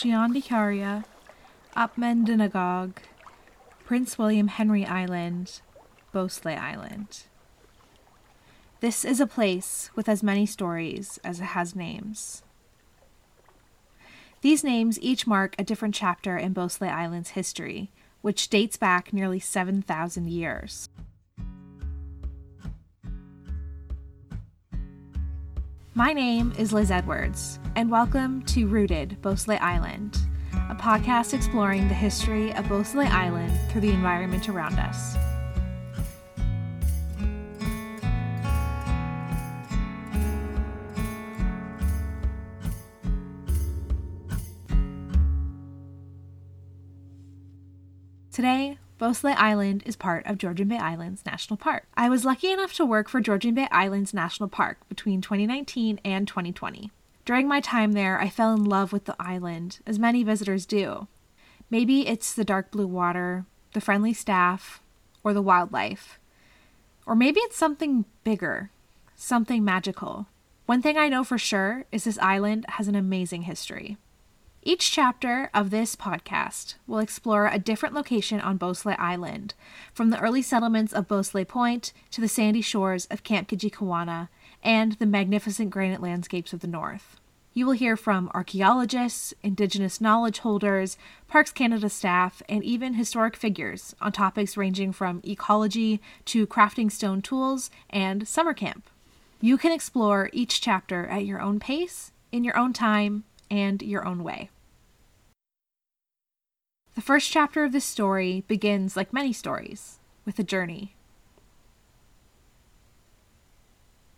Shiandikaria, Upmendinagog, Prince William Henry Island, Beausoleil Island. This is a place with as many stories as it has names. These names each mark a different chapter in Beausoleil Island's history, which dates back nearly 7,000 years. My name is Liz Edwards, and welcome to Rooted Beausoleil Island, a podcast exploring the history of Beausoleil Island through the environment around us. Today, Beausoleil Island is part of Georgian Bay Islands National Park. I was lucky enough to work for Georgian Bay Islands National Park between 2019 and 2020. During my time there, I fell in love with the island, as many visitors do. Maybe it's the dark blue water, the friendly staff, or the wildlife. Or maybe it's something bigger, something magical. One thing I know for sure is this island has an amazing history. Each chapter of this podcast will explore a different location on Beausoleil Island, from the early settlements of Beausoleil Point to the sandy shores of Camp Kitchikewana and the magnificent granite landscapes of the north. You will hear from archaeologists, Indigenous knowledge holders, Parks Canada staff, and even historic figures on topics ranging from ecology to crafting stone tools and summer camp. You can explore each chapter at your own pace, in your own time, and your own way. The first chapter of this story begins, like many stories, with a journey.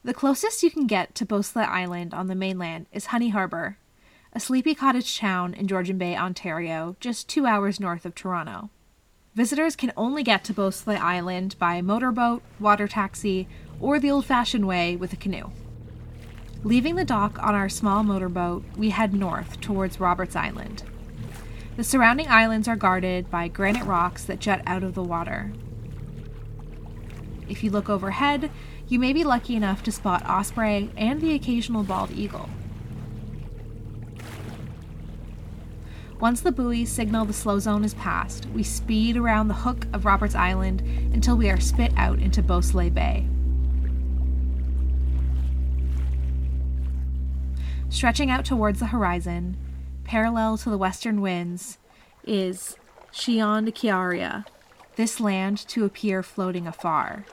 The closest you can get to Beausoleil Island on the mainland is Honey Harbour, a sleepy cottage town in Georgian Bay, Ontario, just two hours north of Toronto. Visitors can only get to Beausoleil Island by motorboat, water taxi, or the old fashioned way with a canoe. Leaving the dock on our small motorboat, we head north towards Roberts Island. The surrounding islands are guarded by granite rocks that jut out of the water. If you look overhead, you may be lucky enough to spot osprey and the occasional bald eagle. Once the buoys signal the slow zone is passed, we speed around the hook of Roberts Island until we are spit out into Beausoleil Bay. Stretching out towards the horizon, parallel to the western winds, is Shiandikaria, this land to appear floating afar.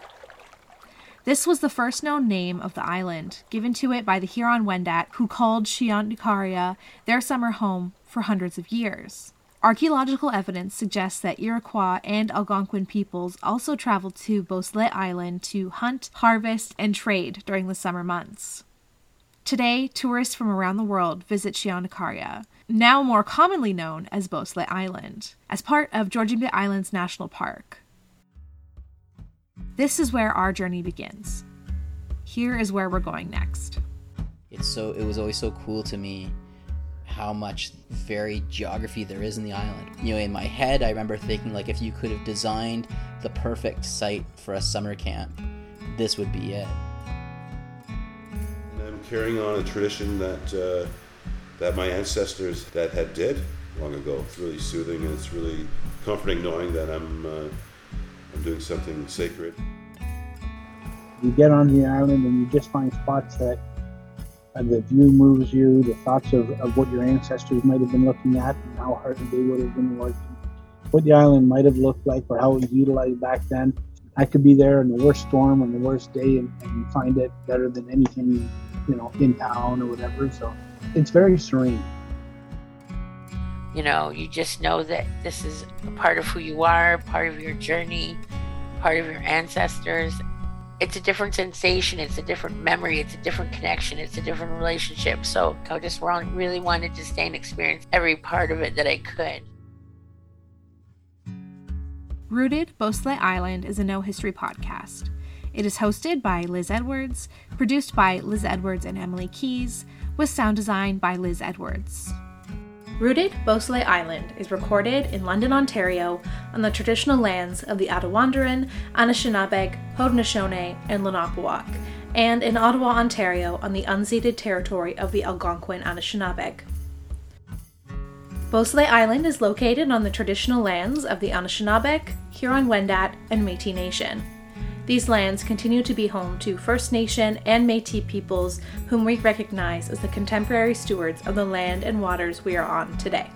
This was the first known name of the island, given to it by the Huron Wendat, who called Shiandikaria their summer home for hundreds of years. Archaeological evidence suggests that Iroquois and Algonquin peoples also traveled to Beausoleil Island to hunt, harvest, and trade during the summer months. Today, tourists from around the world visit Shiandikaria, now more commonly known as Beausoleil Island, as part of Georgian Bay Islands National Park. This is where our journey begins. Here is where we're going next. It's so it was always so cool to me how much varied geography there is in the island. You know, in my head I remember thinking like if you could have designed the perfect site for a summer camp, this would be it carrying on a tradition that uh, that my ancestors that had did long ago. It's really soothing and it's really comforting knowing that I'm uh, I'm doing something sacred. You get on the island and you just find spots that uh, the view moves you, the thoughts of, of what your ancestors might have been looking at and how hard they would have been working, what the island might have looked like or how it was utilized back then. I could be there in the worst storm on the worst day and, and find it better than anything you know, in town or whatever. So it's very serene. You know, you just know that this is a part of who you are, part of your journey, part of your ancestors. It's a different sensation, it's a different memory, it's a different connection, it's a different relationship. So I just really wanted to stay and experience every part of it that I could. Rooted Beausoleil Island is a Know History podcast. It is hosted by Liz Edwards, produced by Liz Edwards and Emily Keys, with sound design by Liz Edwards. Rooted Beausoleil Island is recorded in London, Ontario, on the traditional lands of the Attawandaron, Anishinaabeg, Haudenosaunee, and Lenape and in Ottawa, Ontario, on the unceded territory of the Algonquin Anishinaabeg. Beausoleil Island is located on the traditional lands of the Anishinaabeg, Huron-Wendat, and Métis Nation. These lands continue to be home to First Nation and Métis peoples whom we recognize as the contemporary stewards of the land and waters we are on today.